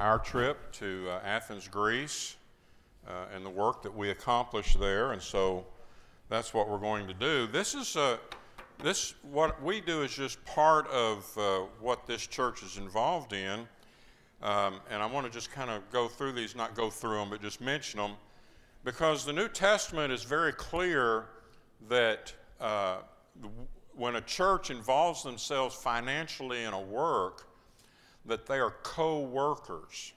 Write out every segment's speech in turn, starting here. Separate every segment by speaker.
Speaker 1: our trip to uh, Athens, Greece, uh, and the work that we accomplished there. And so that's what we're going to do. This is uh, this what we do is just part of uh, what this church is involved in. Um, and I want to just kind of go through these, not go through them, but just mention them, because the New Testament is very clear that uh, when a church involves themselves financially in a work, that they are co workers.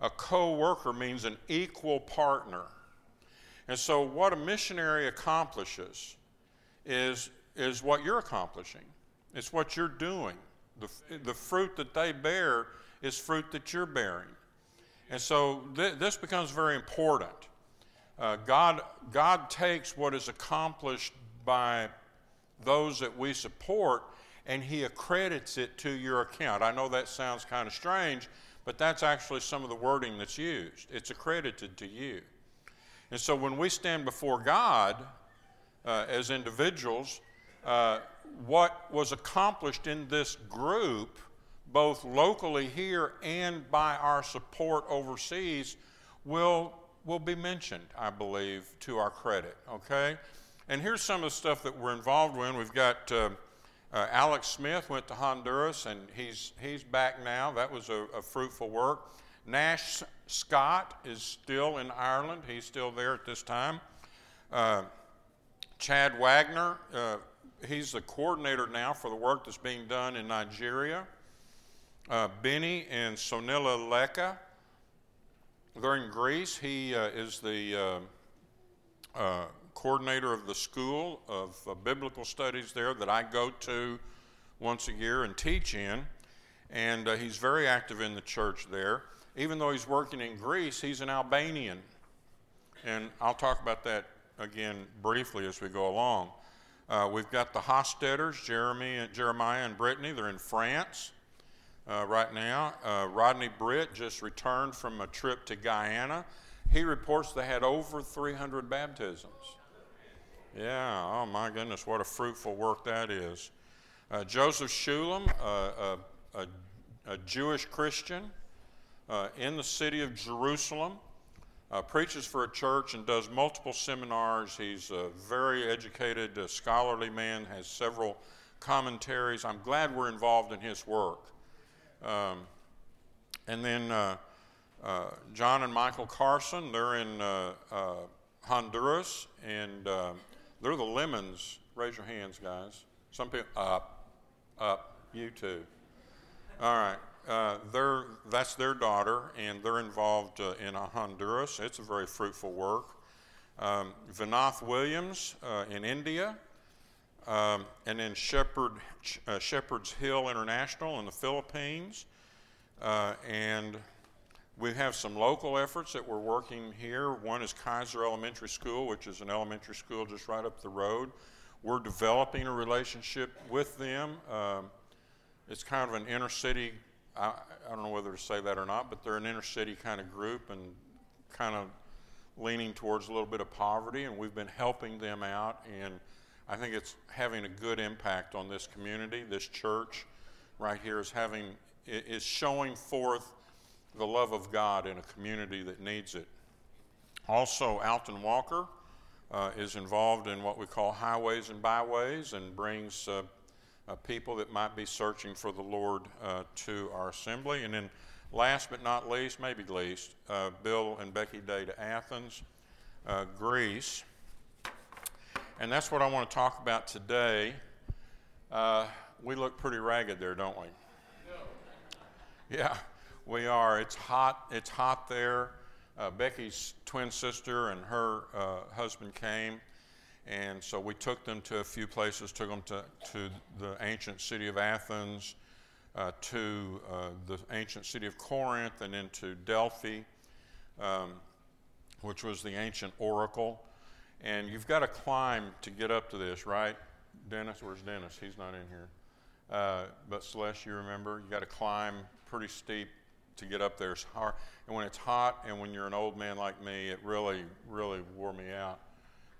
Speaker 1: A co worker means an equal partner. And so, what a missionary accomplishes is, is what you're accomplishing, it's what you're doing. The, the fruit that they bear is fruit that you're bearing. And so, th- this becomes very important. Uh, God, God takes what is accomplished by those that we support and he accredits it to your account. I know that sounds kind of strange, but that's actually some of the wording that's used. It's accredited to you. And so when we stand before God uh, as individuals, uh, what was accomplished in this group, both locally here and by our support overseas, will, will be mentioned, I believe, to our credit, okay? And here's some of the stuff that we're involved in. We've got uh, uh, Alex Smith went to Honduras and he's, he's back now. That was a, a, fruitful work. Nash Scott is still in Ireland. He's still there at this time. Uh, Chad Wagner, uh, he's the coordinator now for the work that's being done in Nigeria. Uh, Benny and Sonila Leka, they're in Greece. He uh, is the coordinator of the School of uh, Biblical Studies there that I go to once a year and teach in. And uh, he's very active in the church there. Even though he's working in Greece, he's an Albanian. And I'll talk about that again briefly as we go along. Uh, we've got the Hostetters, Jeremy and Jeremiah and Brittany. They're in France uh, right now. Uh, Rodney Britt just returned from a trip to Guyana. He reports they had over 300 baptisms. Yeah, oh my goodness, what a fruitful work that is. Uh, Joseph Shulam, uh, a, a, Jewish Christian uh, in the city of Jerusalem, uh, preaches for a church and does multiple seminars. He's a very educated, uh, scholarly man, has several commentaries. I'm glad we're involved in his work. Um, and then John and Michael Carson, they're in Honduras, and they're the lemons. Raise your hands, guys. Some people, up, up, you too. All right. Uh, they're, that's their daughter, and they're involved uh, in Honduras. It's a very fruitful work. Um, Vinath Williams uh, in India, um, and then Shepherd, uh, Shepherd's Hill International in the Philippines, uh, and we have some local efforts that we're working here. One is Kaiser Elementary School, which is an elementary school just right up the road. We're developing a relationship with them. Um, it's kind of an inner city, I, I don't know whether to say that or not, but they're an inner city kind of group and kind of leaning towards a little bit of poverty, and we've been helping them out. And I think it's having a good impact on this community. This church right here is having is showing forth the love of God in a community that needs it. Also, Alton Walker uh, is involved in what we call highways and byways and brings uh, uh, people that might be searching for the Lord uh, to our assembly. And then, last but not least, maybe least, uh, Bill and Becky Day to Athens, uh, Greece. And that's what I want to talk about today. we look pretty ragged there, don't we? Yeah. We are. It's hot. It's hot there. Uh, Becky's twin sister and her uh, husband came, and so we took them to a few places. Took them to, to the ancient city of Athens, uh, to uh, the ancient city of Corinth, and into Delphi, um, which was the ancient oracle. And you've got to climb to get up to this, right? Dennis, where's Dennis? He's not in here. Uh, but Celeste, you remember, you got to climb pretty steep to get up there is hard. And when it's hot and when you're an old man like me, it really, really wore me out.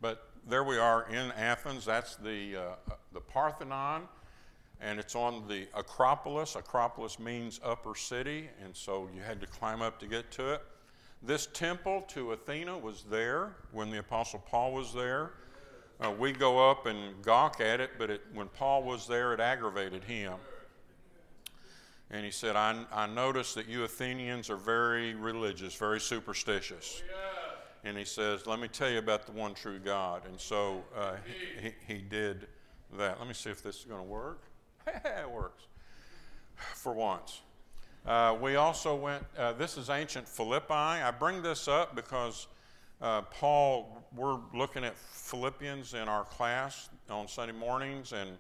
Speaker 1: But there we are in Athens. That's the, uh, the Parthenon. and it's on the Acropolis. Acropolis means upper city, and so you had to climb up to get to it. This temple to Athena was there when the Apostle Paul was there. Uh, we go up and gawk at it, but it, when Paul was there, it aggravated him. And he said, I, I noticed that you Athenians are very religious, very superstitious. And he says, Let me tell you about the one true God. And so uh, he, he did that. Let me see if this is going to work. it works for once. Uh, we also went, uh, this is ancient Philippi. I bring this up because uh, Paul, we're looking at Philippians in our class on Sunday mornings, and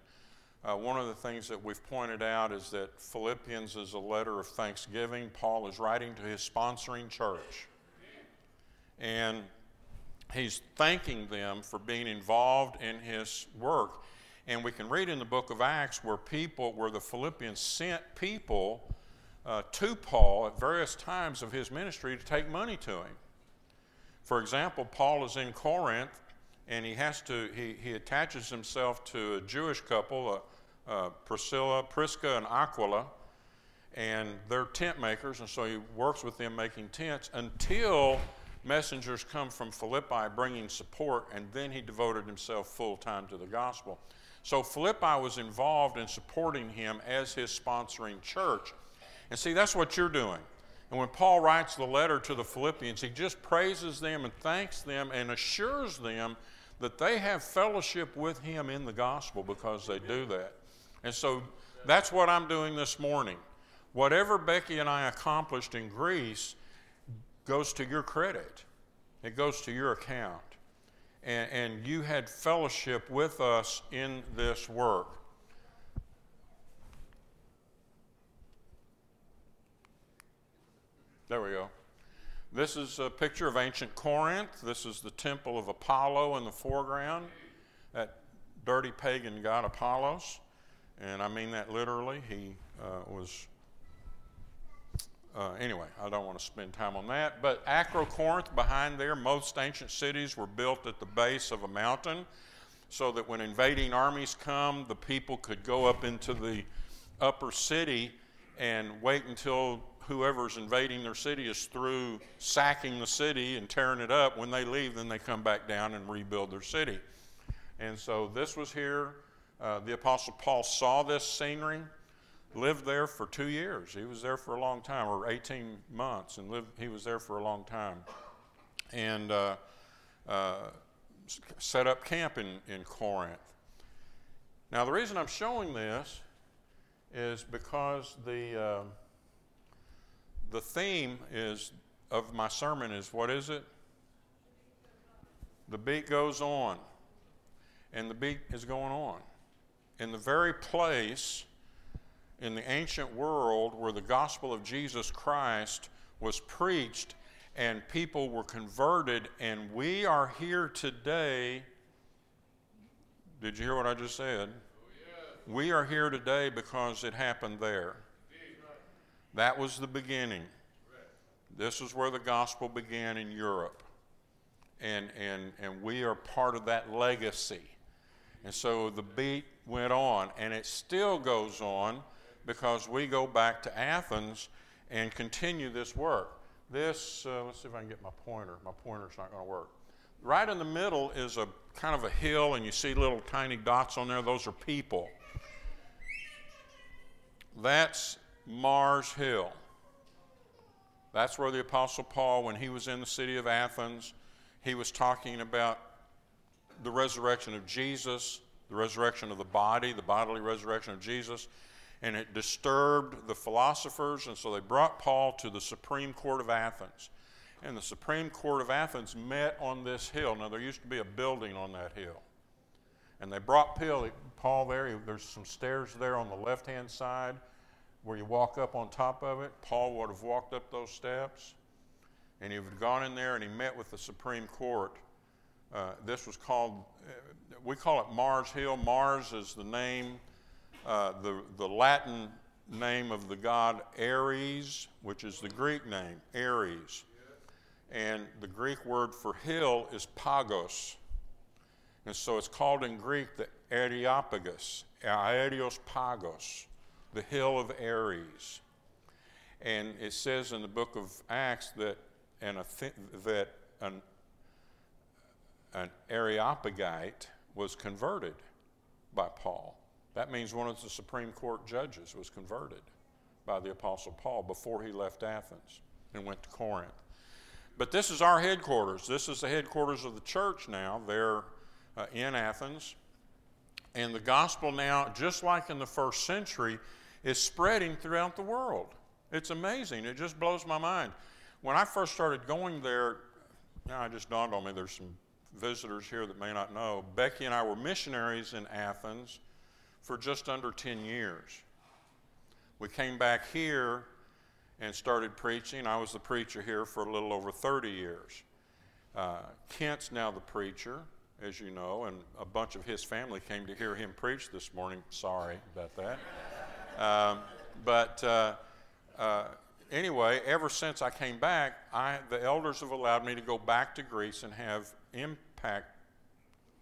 Speaker 1: uh, one of the things that we've pointed out is that Philippians is a letter of thanksgiving. Paul is writing to his sponsoring church, and he's thanking them for being involved in his work. And we can read in the book of Acts where people, where the Philippians sent people uh, to Paul at various times of his ministry to take money to him. For example, Paul is in Corinth and he has to, he, he attaches himself to a Jewish couple, uh, uh, Priscilla, Prisca, and Aquila, and they're tent makers, and so he works with them making tents until messengers come from Philippi bringing support, and then he devoted himself full time to the gospel. So Philippi was involved in supporting him as his sponsoring church. And see, that's what you're doing. And when Paul writes the letter to the Philippians, he just praises them and thanks them and assures them that they have fellowship with him in the gospel because they do that. And so that's what I'm doing this morning. Whatever Becky and I accomplished in Greece goes to your credit, it goes to your account and, and you had fellowship with us in this work. There we go. This is a picture of ancient Corinth. This is the temple of Apollo in the foreground, that dirty pagan god Apollos. And I mean that literally. He uh, was uh, anyway, I don't want to spend time on that. But Acrocorinth, behind there, most ancient cities were built at the base of a mountain so that when invading armies come, the people could go up into the upper city and wait until whoever's invading their city is through sacking the city and tearing it up. When they leave, then they come back down and rebuild their city. And so this was here. Uh, the Apostle Paul saw this scenery lived there for two years. He was there for a long time, or 18 months, and lived, he was there for a long time. And uh, uh, set up camp in, in Corinth. Now, the reason I'm showing this is because the, uh, the theme is of my sermon is what is it? The beat goes on. And the beat is going on. In the very place in the ancient world where the gospel of Jesus Christ was preached and people were converted, and we are here today. Did you hear what I just said? We are here today because it happened there. That was the beginning. This is where the gospel began in Europe. And, and, and we are part of that legacy. And so the beat went on, and it still goes on because we go back to Athens and continue this work. This, uh, let's see if I can get my pointer. My pointer's not going to work. Right in the middle is a kind of a hill, and you see little tiny dots on there. Those are people. That's Mars Hill. That's where the Apostle Paul, when he was in the city of Athens, he was talking about the resurrection of Jesus, the resurrection of the body, the bodily resurrection of Jesus and it disturbed the philosophers, and so they brought Paul to the Supreme Court of Athens. And the Supreme Court of Athens met on this hill. Now, there used to be a building on that hill. And they brought Paul there. There's some stairs there on the left hand side where you walk up on top of it. Paul would have walked up those steps. And he would have gone in there and he met with the Supreme Court. Uh, this was called, uh, we call it Mars Hill. Mars is the name uh, the, the Latin name of the god Ares, which is the Greek name, Ares. And the Greek word for hill is pagos. And so it's called in Greek the Areopagus, Areios Pagos, the hill of Ares. And it says in the book of Acts that an, that an, an Areopagite was converted by Paul. That means one of the Supreme Court judges was converted by the Apostle Paul before he left Athens and went to Corinth. But this is our headquarters. This is the headquarters of the church now. They're uh, in Athens. And the gospel now, just like in the first century, is spreading throughout the world. It's amazing. It just blows my mind. When I first started going there, now it just dawned on me there's some visitors here that may not know. Becky and I were missionaries in Athens for just under 10 years. We came back here and started preaching. I was the preacher here for a little over 30 years. Uh, Kent's now the preacher, as you know, and a bunch of his family came to hear him preach this morning. Sorry about that. Um, but uh, uh, anyway, ever since I came back, I, the elders have allowed me to go back to Greece and have impact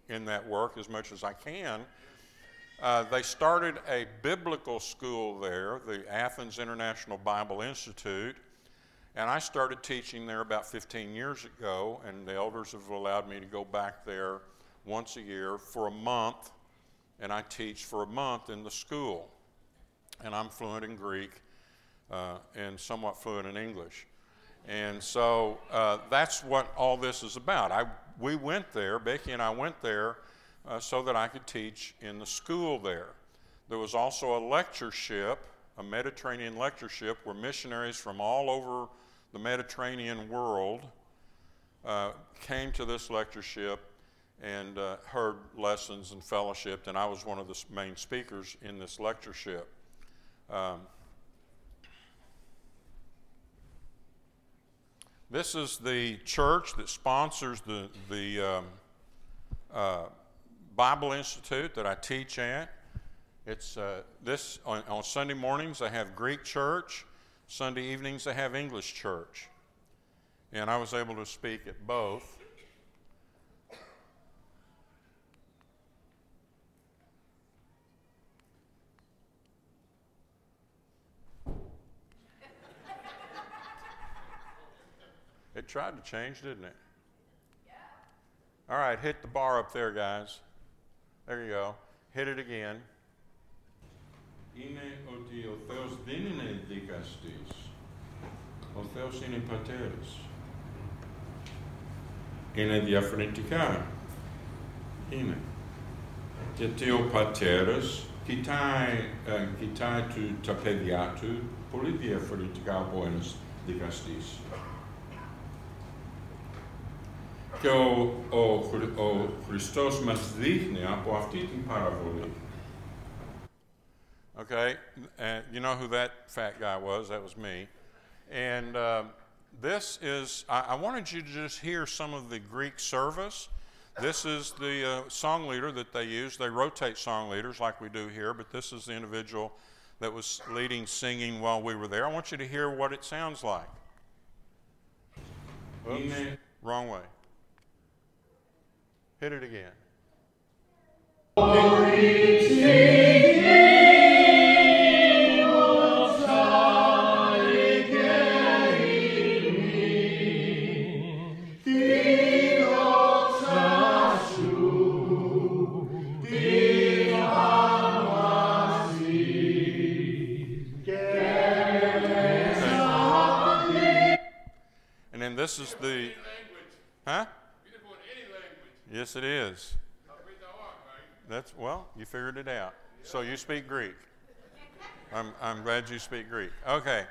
Speaker 1: in that work as much as I can. Uh, they started a biblical school there, the Athens International Bible Institute, and I started teaching there about 15 years ago, and the elders have allowed me to go back there once a year for a month, and I teach for a month in the school. And I'm fluent in Greek uh, and somewhat fluent in English. And so uh, that's what all this is about. I, we went there, Becky and I went there uh, so that I could teach in the school there. There was also a lectureship, a Mediterranean lectureship, where missionaries from all over the Mediterranean world uh, came to this lectureship and uh, heard lessons and fellowshiped, and I was one of the main speakers in this lectureship. Um, this is the church that sponsors the, the um, uh, Bible Institute that I teach at. It's uh, this on, on Sunday mornings I have Greek church. Sunday evenings I have English church, and I was able to speak at both. tried to change, didn't it? Yeah. All right, hit the bar up there, guys. There you go. Hit it again. Είναι ότι ο Θεός δεν είναι δικαστής. Ο Θεός είναι πατέρας. Είναι διαφορετικά. Είναι. Γιατί ο πατέρας κοιτάει, ε, κοιτάει του, τα παιδιά του πολύ διαφορετικά από ένας δικαστής. Και ο, ο, ο Χριστός μας δείχνει από αυτή την παραβολή. Okay, and you know who that fat guy was? That was me. And uh, this is, I, I, wanted you to just hear some of the Greek service. This is the uh, song leader that they use. They rotate song leaders like we do here, but this is the individual that was leading singing while we were there. I want you to hear what it sounds like. Oops, wrong way. Hit it again. Yes, it is. That's well, you figured it out. So you speak Greek. I'm, I'm glad you speak Greek. Okay.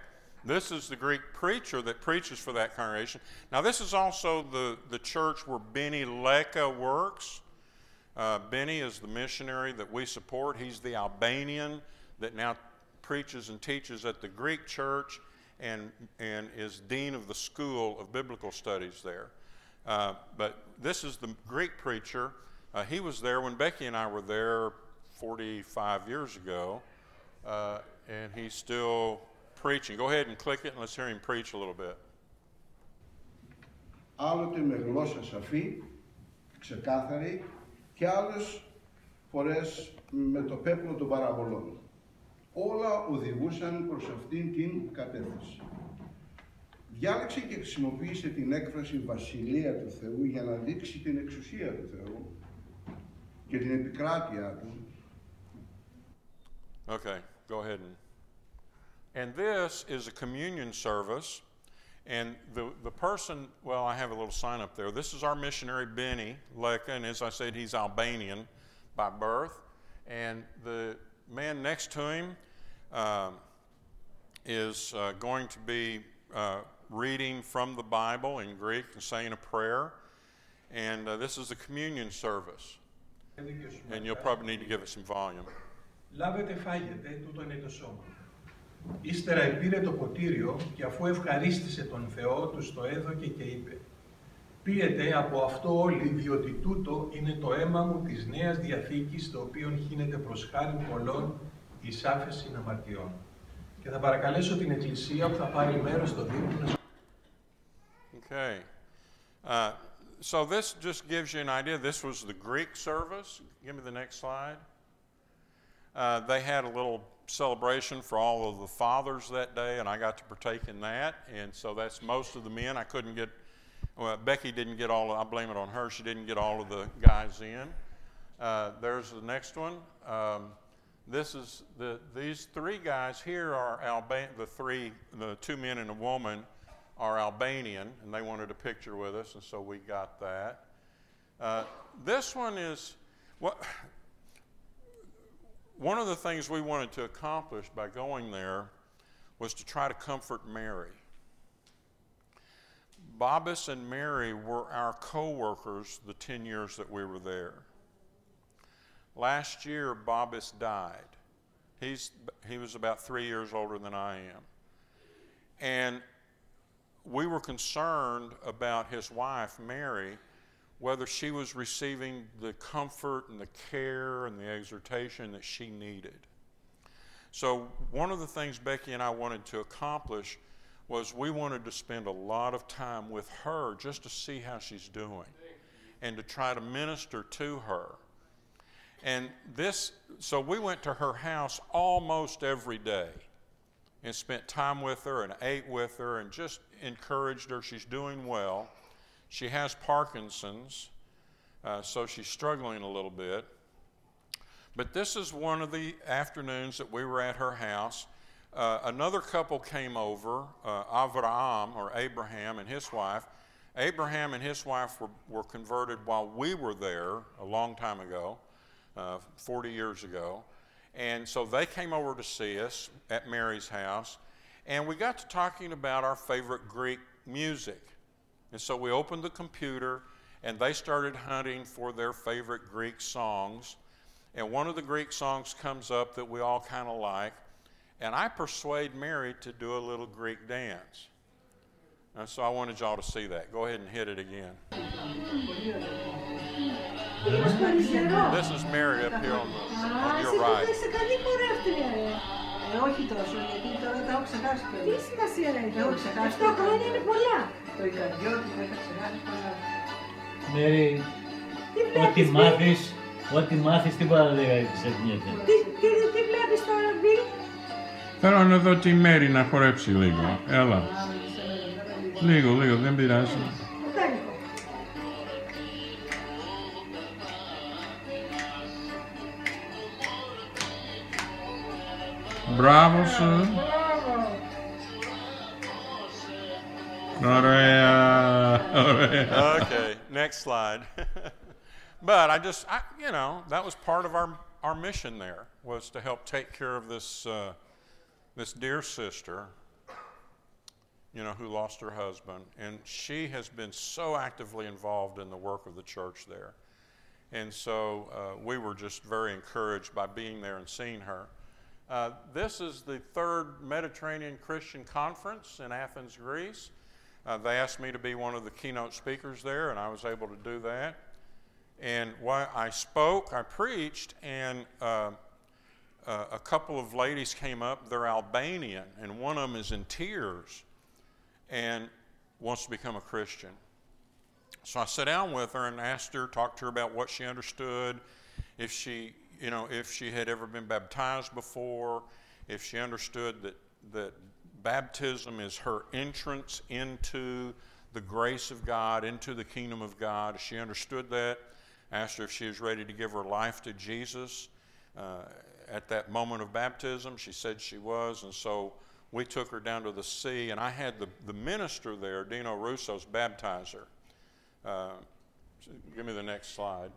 Speaker 1: This is the Greek preacher that preaches for that congregation. Now, this is also the, the church where Benny Leka works. Uh, Benny is the missionary that we support. He's the Albanian that now preaches and teaches at the Greek church and, and is dean of the School of Biblical Studies there. Uh, but this is the Greek preacher. Uh, he was there when Becky and I were there 45 years ago, uh, and he's still preaching. Go ahead and click it and let's hear him preach a little bit.
Speaker 2: Άλλοτε με γλώσσα σαφή, ξεκάθαρη, και άλλος φορές με το πέπλο των παραβολών. Όλα οδηγούσαν προς αυτήν την κατεύθυνση. Διάλεξε και χρησιμοποίησε την έκφραση Βασιλεία του Θεού για να δείξει την εξουσία του Θεού και την επικράτειά του.
Speaker 1: Okay, go ahead and. And this is a communion service. And the, the person, well, I have a little sign up there. This is our missionary, Benny Leka, and as I said, he's Albanian by birth. And the man next to him um, is uh, going to be uh, reading from the Bible in Greek and saying a prayer. And uh, this is a communion service. And you'll probably need to give it some volume.
Speaker 3: Λάβετε φάγετε, τούτο είναι το σώμα. Ύστερα επήρε το ποτήριο και αφού ευχαρίστησε τον Θεό τους το έδωκε και είπε «Πίετε από αυτό όλοι, διότι τούτο είναι το αίμα μου της Νέας Διαθήκης, το οποίο χύνεται προς χάρη πολλών εις άφεση αμαρτιών». Και θα παρακαλέσω την Εκκλησία που θα πάρει μέρος στο δίπλο να
Speaker 1: Okay. Uh, so this just gives you an idea. This was the Greek service. Give me the next slide. Uh, they had a little celebration for all of the fathers that day, and I got to partake in that. And so that's most of the men. I couldn't get, well, Becky didn't get all, of, I blame it on her. She didn't get all of the guys in. Uh, there's the next one. Um, this is the, these three guys here are Alban, the three, the two men and a woman are Albanian, and they wanted a picture with us, and so we got that. Uh, this one is what one of the things we wanted to accomplish by going there was to try to comfort Mary. Bobbis and Mary were our co workers the 10 years that we were there. Last year, Bobbis died. He's, he was about three years older than I am. And we were concerned about his wife, Mary, whether she was receiving the comfort and the care and the exhortation that she needed. So, one of the things Becky and I wanted to accomplish was we wanted to spend a lot of time with her just to see how she's doing and to try to minister to her. And this, so we went to her house almost every day and spent time with her and ate with her and just encouraged her. She's doing well. She has Parkinson's, uh, so she's struggling a little bit. But this is one of the afternoons that we were at her house. Uh, another couple came over, uh, Avraham or Abraham and his wife. Abraham and his wife were, were converted while we were there a long time ago, uh, 40 years ago. And so they came over to see us at Mary's house, and we got to talking about our favorite Greek music. And so we opened the computer, and they started hunting for their favorite Greek songs. And one of the Greek songs comes up that we all kind of like, and I persuade Mary to do a little Greek dance. And so I wanted y'all to see that. Go ahead and hit it again. This is Mary up here on, the, on your right.
Speaker 4: Είσαι καλή πορεύτρια, ρε. Ε, όχι τόσο, γιατί τώρα τα έχω ξεχάσει πια. Τι σημασία έχει. Έχω ξεχάσει. 7 χρόνια είναι πολλά. Το Ικαριώτη το είχα ξεχάσει πολλά.
Speaker 5: Μέρη,
Speaker 4: Τι
Speaker 5: ό,τι
Speaker 4: βλέπεις,
Speaker 5: μάθεις, ό,τι μάθεις τίποτα δεν ξεχνιέται.
Speaker 4: Τι, τι, τι βλέπεις τώρα, Μπιλ.
Speaker 1: Θέλω να δω τη Μέρη να χορέψει λίγο. Έλα. 那个那个
Speaker 4: 跟
Speaker 1: 贝莱
Speaker 4: 斯。
Speaker 1: Bravo, sir. okay, next slide. but I just, I, you know, that was part of our, our mission there was to help take care of this, uh, this dear sister you know, who lost her husband. And she has been so actively involved in the work of the church there. And so uh, we were just very encouraged by being there and seeing her. Uh, this is the third Mediterranean Christian Conference in Athens, Greece. Uh, they asked me to be one of the keynote speakers there, and I was able to do that. And while I spoke, I preached, and uh, uh, a couple of ladies came up. They're Albanian, and one of them is in tears and wants to become a Christian. So I sat down with her and asked her, talked to her about what she understood. if she, you know, if she had ever been baptized before, if she understood that, that baptism is her entrance into the grace of God, into the kingdom of God. She understood that, asked her if she was ready to give her life to Jesus. Uh, at that moment of baptism, she said she was, and so we took her down to the sea, and I had the, the minister there, Dino Russo's baptizer. Uh, give me the next slide.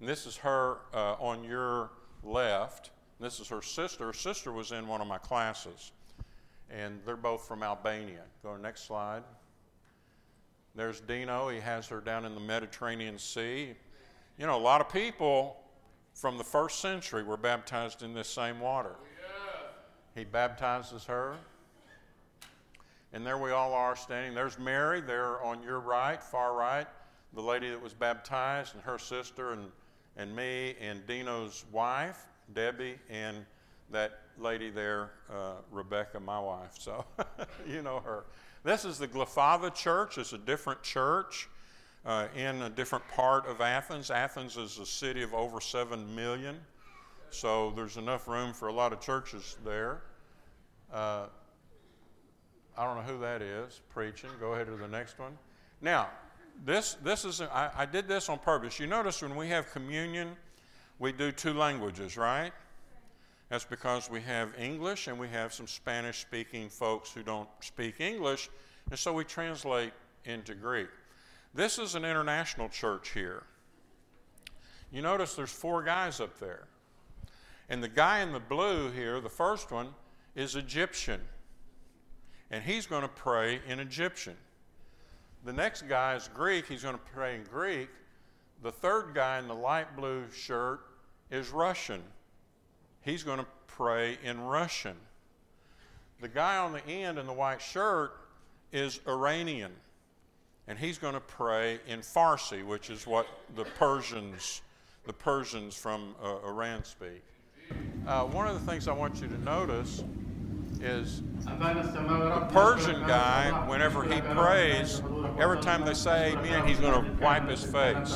Speaker 1: And this is her uh, on your left. This is her sister. Her sister was in one of my classes, and they're both from Albania. Go to next slide. There's Dino. He has her down in the Mediterranean Sea. You know, a lot of people from the first century were baptized in this same water. He baptizes her. And there we all are standing. There's Mary there on your right, far right, the lady that was baptized, and her sister, and, and me, and Dino's wife, Debbie, and that lady there, uh, Rebecca, my wife. So you know her. This is the Glyfada Church. It's a different church uh, in a different part of Athens. Athens is a city of over 7 million, so there's enough room for a lot of churches there. Uh, I don't know who that is preaching. Go ahead to the next one. Now, this, this is, I, I did this on purpose. You notice when we have communion, we do two languages, right? That's because we have English and we have some Spanish speaking folks who don't speak English, and so we translate into Greek. This is an international church here. You notice there's four guys up there. And the guy in the blue here, the first one, is Egyptian. And he's going to pray in Egyptian. The next guy is Greek. He's going to pray in Greek. The third guy in the light blue shirt is Russian. He's going to pray in Russian. The guy on the end in the white shirt is Iranian. And he's going to pray in Farsi, which is what the Persians, the Persians from uh, Iran speak. Uh, one of the things I want you to notice is the Persian guy, whenever he prays, every time they say amen, he's going to wipe his face.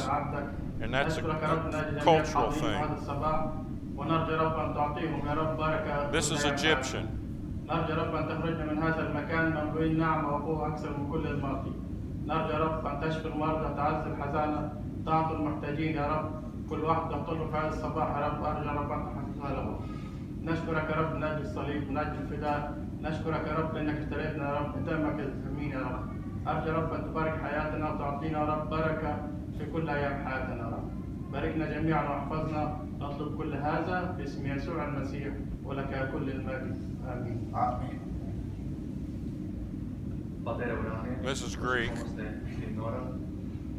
Speaker 1: And that's a, a cultural thing. This is Egyptian.
Speaker 6: نرجو رب أن تخرجنا من هذا المكان مملوئين نعمة وقوة أكثر من كل الماضي. نرجو رب أن تشفي المرضى تعز الحزانة تعطي المحتاجين يا رب كل واحد تطلب في هذا الصباح يا رب أرجو رب أن تحفظها له. نشكرك يا رب من اجل الصليب من اجل الفداء نشكرك يا رب انك اشتريتنا يا رب بدمك الثمين يا رب ارجو يا رب ان تبارك حياتنا وتعطينا يا رب بركه في كل ايام حياتنا يا رب باركنا جميعا واحفظنا نطلب كل هذا باسم يسوع المسيح ولك كل المجد امين
Speaker 2: Αμήν.
Speaker 7: Πατέρα Ουράνια,
Speaker 1: This is Greek.
Speaker 7: προσευχόμαστε την ώρα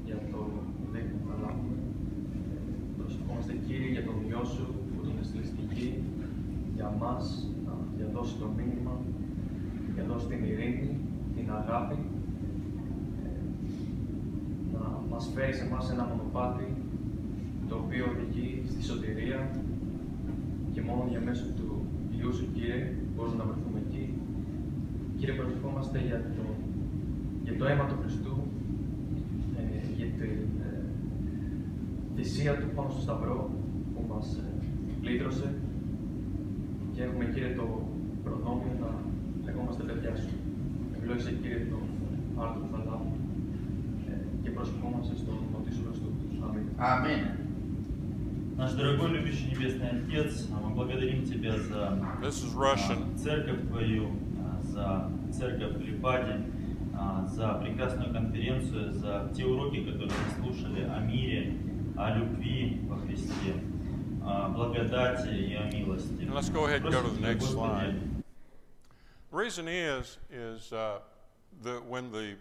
Speaker 7: για το δείγμα που θα λάβουμε. Προσευχόμαστε Κύριε για τον Υιό Σου που τον έστειλε στη γη, Για μας, να διαδώσει το μήνυμα, για δώσει την ειρήνη, την αγάπη, ε, να μας φέρει σε εμάς ένα μονοπάτι το οποίο οδηγεί στη σωτηρία και μόνο διαμέσου του Υιού Σου, Κύριε, μπορούμε να βρεθούμε εκεί. Κύριε, προσευχόμαστε για το, για το αίμα του Χριστού, ε, για την ε, θυσία Του πάνω στο Σταυρό που μας ε, λύτρωσε και έχουμε, Κύριε, το προνόμιο να λεγόμαστε παιδιά Σου. Ευλόγησε, Κύριε, τον άρθρο που θα λάβουμε ε, και προσευχόμαστε στον Μωτή Σου Χριστού. Αμήν.
Speaker 2: Αμήν.
Speaker 8: Наш дорогой любящий Небесный Отец, мы благодарим Тебя за
Speaker 1: This is
Speaker 8: а,
Speaker 1: Russian.
Speaker 8: церковь Твою, а, за церковь в Липаде, а, за прекрасную конференцию, за те уроки, которые мы слушали о мире, о любви во Христе,
Speaker 1: And let's go ahead and go to the next slide. The reason is, is uh, that when the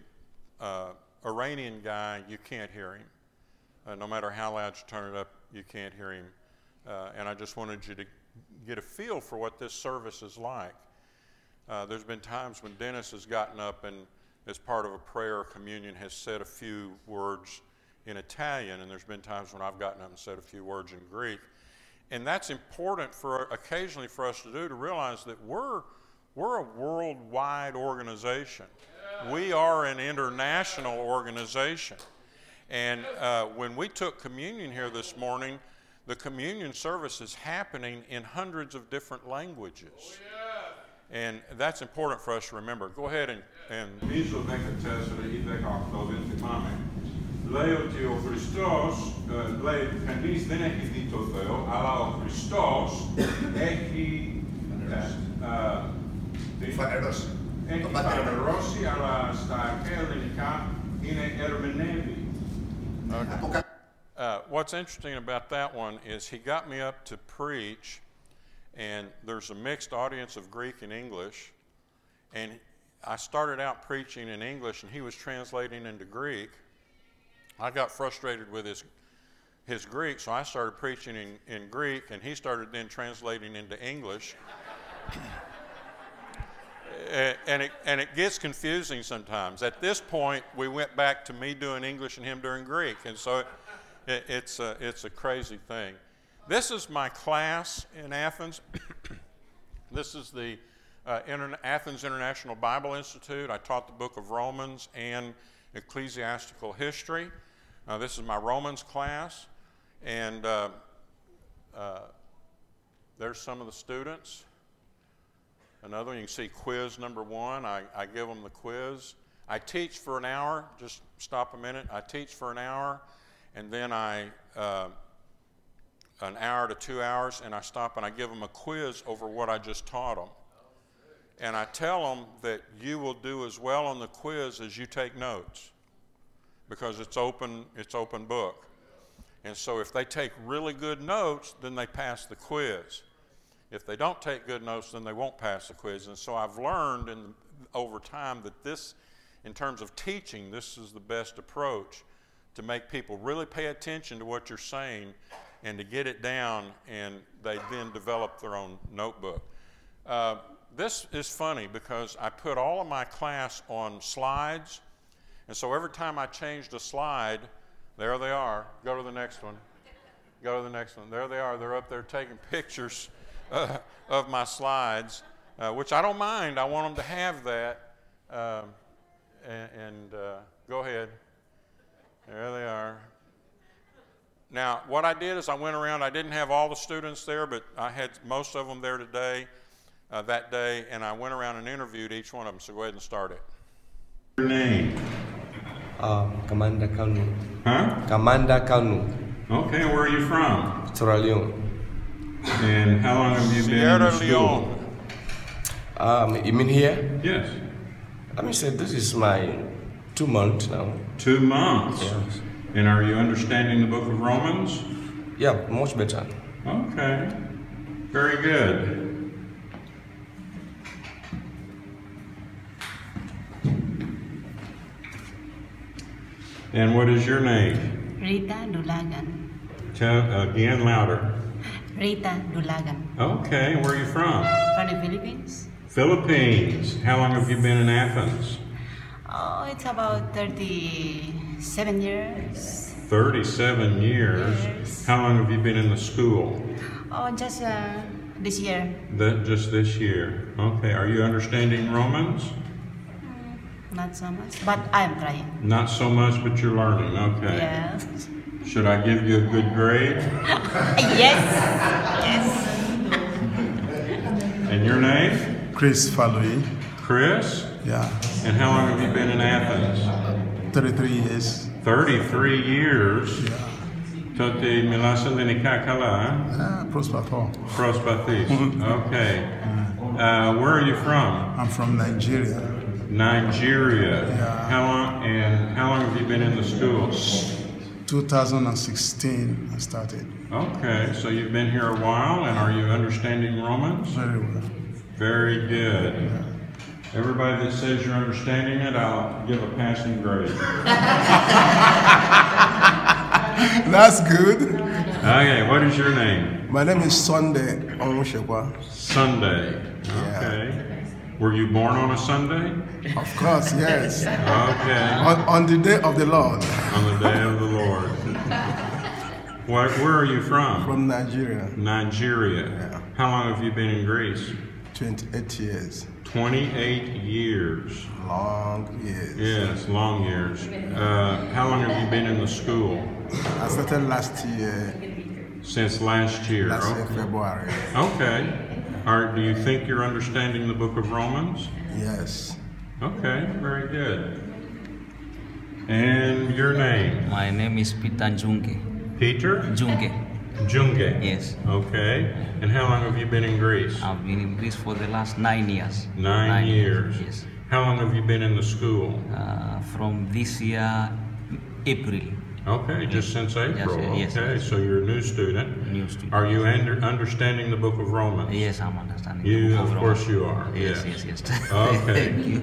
Speaker 1: uh, Iranian guy, you can't hear him. Uh, no matter how loud you turn it up, you can't hear him. Uh, and I just wanted you to get a feel for what this service is like. Uh, there's been times when Dennis has gotten up and, as part of a prayer or communion, has said a few words in Italian, and there's been times when I've gotten up and said a few words in Greek. And that's important for occasionally for us to do to realize that we're, we're a worldwide organization. We are an international organization. And uh, when we took communion here this morning, the communion service is happening in hundreds of different languages. And that's important for us to remember. Go ahead and. and
Speaker 9: Λέει ότι ο Χριστός, ε, λέει κανείς δεν έχει δει το Θεό, αλλά ο Χριστός έχει ε, ε, τι-
Speaker 10: Φανερώσει.
Speaker 9: έχει
Speaker 10: Το πατέρα.
Speaker 9: φανερώσει, αλλά στα αρχαία ελληνικά είναι ερμηνεύει.
Speaker 10: Αποκα-
Speaker 1: Uh, what's interesting about that one is he got me up to preach, and there's a mixed audience of Greek and English. And I started out preaching in English, and he was translating into Greek. I got frustrated with his, his Greek, so I started preaching in, in Greek, and he started then translating into English. And it, and it gets confusing sometimes. At this point, we went back to me doing English and him doing Greek, and so it, it, it's, a, it's a crazy thing. This is my class in Athens. this is the uh, Athens International Bible Institute. I taught the book of Romans and ecclesiastical history. Uh, this is my Romans class, and uh, uh, there's some of the students. Another one, you can see quiz number one. I, I give them the quiz. I teach for an hour. Just stop a minute. I teach for an hour, and then I, uh, an hour to two hours, and I stop and I give them a quiz over what I just taught them. And I tell them that you will do as well on the quiz as you take notes because it's open, it's open book. And so if they take really good notes, then they pass the quiz. If they don't take good notes, then they won't pass the quiz. And so I've learned in, over time that this, in terms of teaching, this is the best approach to make people really pay attention to what you're saying and to get it down, and they then develop their own notebook. Uh, this is funny because I put all of my class on slides, and so every time I changed a slide, there they are. Go to the next one. Go to the next one. There they are. They're up there taking pictures uh, of my slides, uh, which I don't mind. I want them to have that. Um, and and uh, go ahead. There they are. Now, what I did is I went around. I didn't have all the students there, but I had most of them there today, uh, that day, and I went around and interviewed each one of them. So go ahead and start it.
Speaker 9: Your name?
Speaker 11: Um, Commander Kanu.
Speaker 9: Huh?
Speaker 11: Commander Kanu,
Speaker 9: Okay, where are you from?
Speaker 11: Sierra Leone.
Speaker 9: And how long have you been in the
Speaker 1: Sierra
Speaker 9: school?
Speaker 1: Leone.
Speaker 11: Um, you mean here?
Speaker 9: Yes.
Speaker 11: Let me say this is my two months now.
Speaker 9: Two months.
Speaker 11: Yes.
Speaker 9: And are you understanding the book of Romans?
Speaker 11: Yeah, much better.
Speaker 9: Okay. Very good. And what is your name?
Speaker 12: Rita Dulagan.
Speaker 9: Tell again louder.
Speaker 12: Rita Dulagan.
Speaker 9: Okay, where are you from?
Speaker 12: From the Philippines.
Speaker 9: Philippines. How long have you been in Athens?
Speaker 12: Oh, it's about 37 years.
Speaker 9: 37 years.
Speaker 12: Yes.
Speaker 9: How long have you been in the school?
Speaker 12: Oh, just uh, this year.
Speaker 9: That just this year. Okay. Are you understanding Romans?
Speaker 12: Not so much, but I'm trying.
Speaker 9: Not so much, but you're learning. Okay.
Speaker 12: Yes.
Speaker 9: Should I give you a good grade?
Speaker 12: yes. Yes.
Speaker 9: And your name?
Speaker 13: Chris Falui.
Speaker 9: Chris?
Speaker 13: Yeah.
Speaker 9: And how long have you been in Athens?
Speaker 13: 33 years.
Speaker 9: 33 years.
Speaker 13: Yeah.
Speaker 9: Τότε μιλάς ελληνικά καλά, ε?
Speaker 13: Ah, προσπαθώ.
Speaker 9: Προσπαθείς. Okay. Uh, where are you from?
Speaker 13: I'm from Nigeria.
Speaker 9: Nigeria.
Speaker 13: Yeah.
Speaker 9: How long and how long have you been in the school?
Speaker 13: 2016 I started.
Speaker 9: Okay, so you've been here a while and are you understanding Romans?
Speaker 13: Very well.
Speaker 9: Very good. Everybody that says you're understanding it, I'll give a passing grade.
Speaker 13: That's good.
Speaker 9: Okay, what is your name?
Speaker 13: My name is Sunday Onwushekwa.
Speaker 9: Sunday. Okay. Were you born on a Sunday?
Speaker 13: Of course, yes.
Speaker 9: Okay.
Speaker 13: On, on the day of the Lord.
Speaker 9: On the day of the Lord. What, where are you from?
Speaker 13: From Nigeria.
Speaker 9: Nigeria. How long have you been in Greece?
Speaker 13: 28 years.
Speaker 1: 28 years.
Speaker 13: Long years.
Speaker 1: Yes, long years. Uh, how long have you been in the school?
Speaker 13: I started last year,
Speaker 1: Since last year.
Speaker 13: last year. February.
Speaker 1: Okay. All right, do you think you're understanding the book of Romans?
Speaker 13: Yes.
Speaker 1: Okay, very good. And your name?
Speaker 14: My name is Peter Junge.
Speaker 1: Peter?
Speaker 14: Junge.
Speaker 1: Junge?
Speaker 14: Yes.
Speaker 1: Okay. And how long have you been in Greece?
Speaker 14: I've been in Greece for the last nine years.
Speaker 1: Nine, years.
Speaker 14: Yes.
Speaker 1: How long have you been in the school?
Speaker 14: Uh, from this year, April.
Speaker 1: Okay, just since April.
Speaker 14: yes,
Speaker 1: okay, so you're a new student.
Speaker 14: New student.
Speaker 1: Are you under, understanding the book of Romans?
Speaker 14: Yes, I'm understanding. the
Speaker 1: You,
Speaker 14: book
Speaker 1: of
Speaker 14: Romans.
Speaker 1: course, you are.
Speaker 14: Yes,
Speaker 1: yes,
Speaker 14: yes, yes.
Speaker 1: Okay.
Speaker 14: Thank you.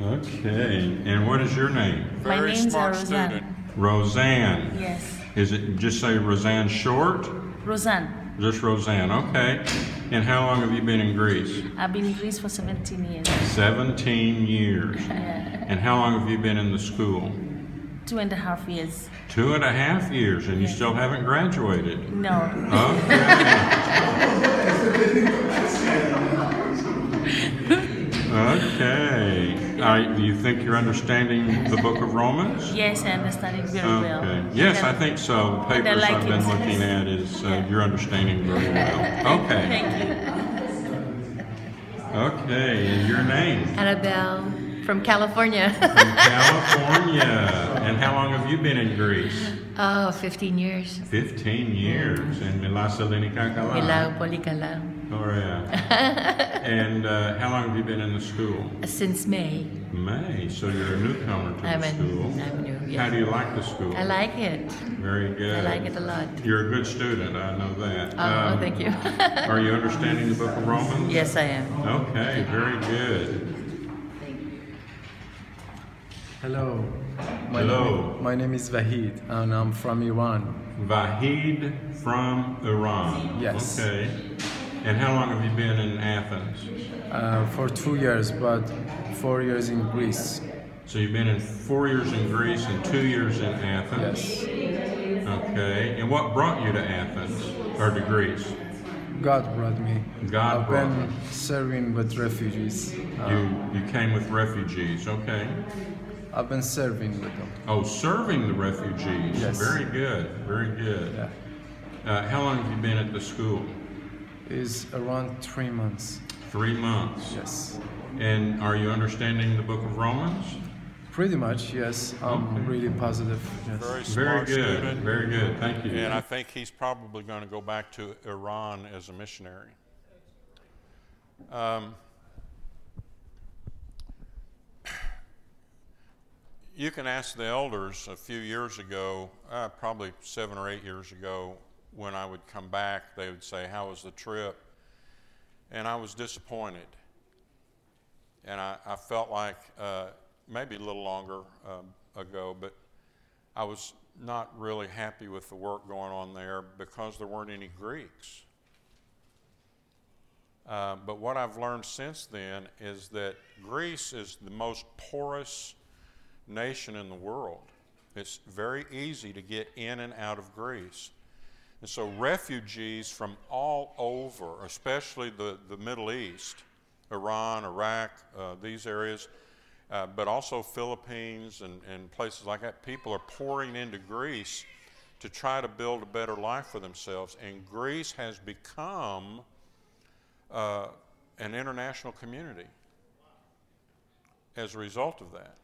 Speaker 1: Okay, and what is your name?
Speaker 15: My
Speaker 1: Very
Speaker 15: name's
Speaker 1: smart
Speaker 15: Roseanne.
Speaker 1: student. Roseanne.
Speaker 15: Yes.
Speaker 1: Is it just say Roseanne short?
Speaker 15: Roseanne.
Speaker 1: Just Roseanne, okay. And how long have you been in Greece?
Speaker 15: I've been in Greece for 17 years.
Speaker 1: 17 years.
Speaker 15: Yeah.
Speaker 1: And how long have you been in the school?
Speaker 15: Two and a half years.
Speaker 1: Two and a half years, and you still haven't graduated.
Speaker 15: No.
Speaker 1: Okay. I, do you think you're understanding the book of Romans?
Speaker 15: Yes, I understand it very well.
Speaker 1: Okay. Yes, I think so. The papers
Speaker 15: like
Speaker 1: I've been
Speaker 15: it.
Speaker 1: looking at is uh, you're understanding very well. Okay.
Speaker 15: Thank you.
Speaker 1: Okay, and your name?
Speaker 16: Annabelle from California.
Speaker 1: From California. And how long have you been in Greece?
Speaker 16: oh, 15 years.
Speaker 1: 15 years. And Milasa Lenikakala.
Speaker 16: Milao Polikala.
Speaker 1: Oh, yeah. and uh, how long have you been in the school?
Speaker 16: Since May.
Speaker 1: May. So you're a newcomer to
Speaker 16: I'm
Speaker 1: the
Speaker 16: a-
Speaker 1: school.
Speaker 16: I'm new,
Speaker 1: How do you like the school?
Speaker 16: I like it.
Speaker 1: Very good.
Speaker 16: I like it a lot.
Speaker 1: You're a good student, I know that.
Speaker 16: Oh,
Speaker 1: Um,
Speaker 16: thank you.
Speaker 1: are you understanding the book of Romans?
Speaker 16: Yes, I am.
Speaker 1: Okay, very good. Thank you.
Speaker 17: Hello. My
Speaker 1: Hello.
Speaker 17: Name, my name is Vahid and I'm from Iran.
Speaker 1: Vahid from Iran.
Speaker 17: Yes.
Speaker 1: Okay. And how long have you been in Athens?
Speaker 17: Uh, for two years, but four years in Greece.
Speaker 1: So you've been in four years in Greece and two years in Athens?
Speaker 17: Yes.
Speaker 1: Okay. And what brought you to Athens or to Greece?
Speaker 17: God brought me.
Speaker 1: God
Speaker 17: I've
Speaker 1: brought
Speaker 17: been serving with refugees.
Speaker 1: You,
Speaker 17: Um,
Speaker 1: you came with refugees, okay.
Speaker 17: I've been serving with them.
Speaker 1: Oh, serving the refugees.
Speaker 17: Yes.
Speaker 1: Very good, very good. Uh, how long have you been at the school?
Speaker 17: Is around three months.
Speaker 1: Three months.
Speaker 17: Yes.
Speaker 1: And are you understanding the book of Romans?
Speaker 17: Pretty much, yes. I'm
Speaker 1: Okay.
Speaker 17: really positive. Yes.
Speaker 1: Very
Speaker 9: smart
Speaker 1: good.
Speaker 9: student.
Speaker 1: Very good. Thank you.
Speaker 9: And I think he's probably going to go back to Iran as a missionary. Um, you can ask the elders a few years ago, uh, probably seven or eight years ago, when I would come back, they would say, How was the trip? And I was disappointed. And I, I felt like uh, maybe a little longer um, ago, but I was not really happy with the work going on there because there weren't any Greeks. Uh, but what I've learned since then is that Greece is the most porous nation in the world. It's very easy to get in and out of Greece. And so refugees from all over, especially the, the Middle East, Iran, Iraq, uh, these areas, uh, but also Philippines and, and places like that, people are pouring into Greece to try to build a better life for themselves. And Greece has become uh, an international community as a result of that.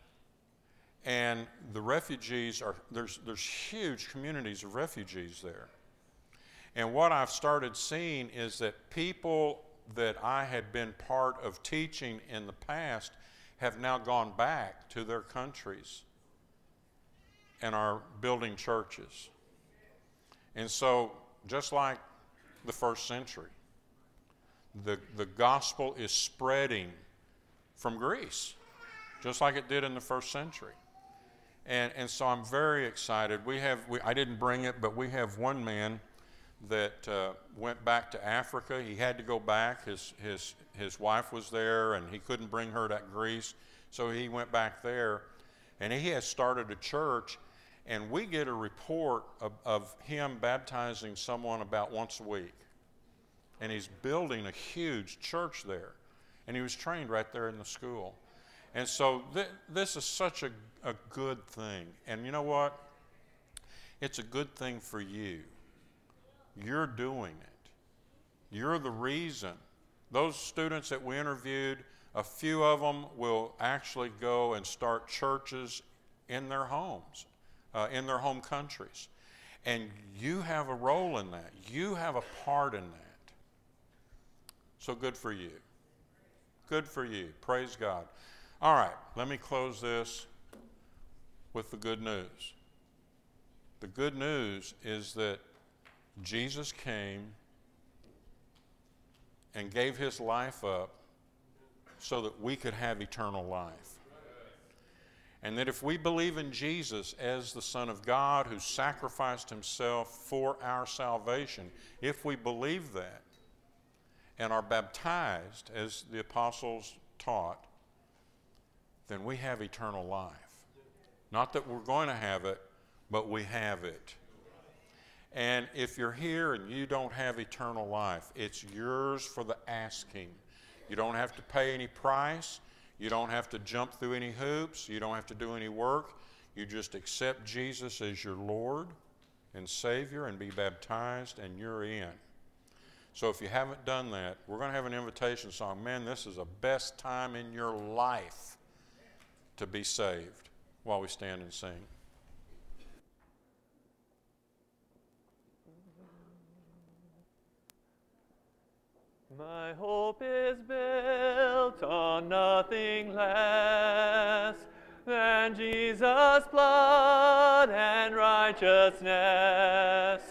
Speaker 9: And the refugees are, there's, there's huge communities of refugees there. And what I've started seeing is that people that I had been part of teaching in the past have now gone back to their countries and are building churches. And so, just like the first century, the, the gospel is spreading from Greece, just like it did in the first century. And, and so I'm very excited. We have, we, I didn't bring it, but we have one man that uh, went back to Africa. He had to go back. His, his, his wife was there, and he couldn't bring her to Greece. So he went back there, and he has started a church.
Speaker 1: and we get a report of, of him baptizing someone about once a week. And he's building a huge church there. And he was trained right there in the school. And so th- this is such a, a good thing. And you know what? It's a good thing for you. You're doing it. You're the reason. Those students that we interviewed, a few of them will actually go and start churches in their homes, uh, in their home countries. And you have a role in that. You have a part in that. So good for you. Good for you. Praise God. All right, let me close this with the good news. The good news is that Jesus came and gave his life up so that we could have eternal life. And that if we believe in Jesus as the Son of God who sacrificed himself for our salvation, if we believe that and are baptized as the apostles taught, then we have eternal life. Not that we're going to have it, but we have it. And if you're here and you don't have eternal life, it's yours for the asking. You don't have to pay any price. You don't have to jump through any hoops. You don't have to do any work. You just accept Jesus as your Lord and Savior and be baptized, and you're in. So if you haven't done that, we're going to have an invitation song. Man, this is the best time in your life to be saved while we stand and sing.
Speaker 18: My hope is built on nothing less than Jesus' blood and righteousness.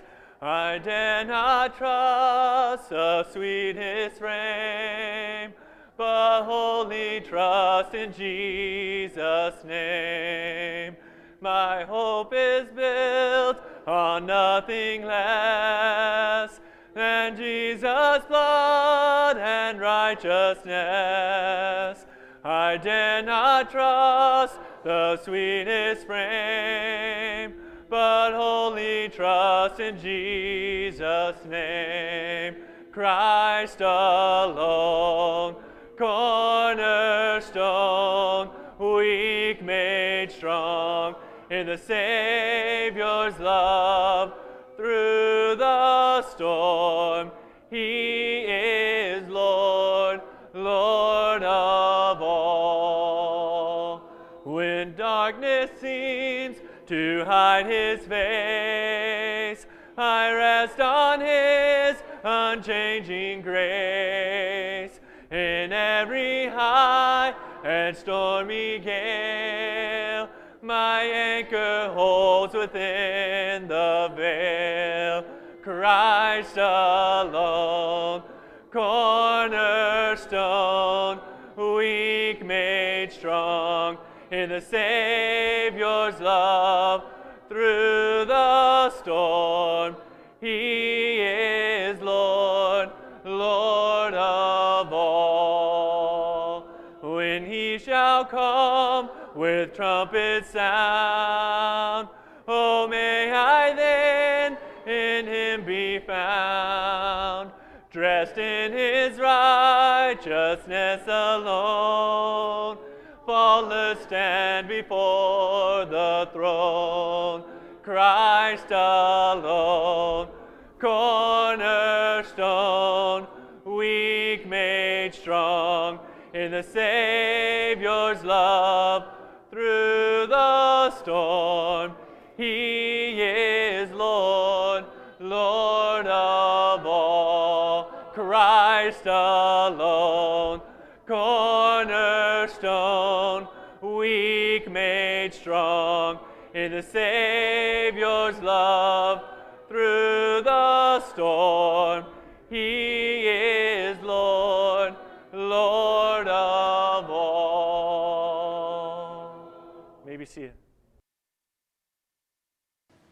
Speaker 18: I dare not trust the sweetest frame, but wholly trust in Jesus' name. My hope is built on nothing less than Jesus' blood righteousness. I dare not trust the sweetest frame, but wholly trust in Jesus' name. Christ alone, cornerstone, weak made strong in the Savior's love through the storm. He to hide his face, I rest on his unchanging grace. In every high and stormy gale, my anchor holds within the veil. Christ alone, cornerstone, in the Savior's love through the storm. He is Lord, Lord of all. When he shall come with trumpet sound, oh, may I then in him be found, dressed in his righteousness alone, stand before the throne. Christ alone, cornerstone, weak made strong in the Savior's love through the storm. He is Lord, Lord of all. Christ alone, strong in the Savior's love through the storm. He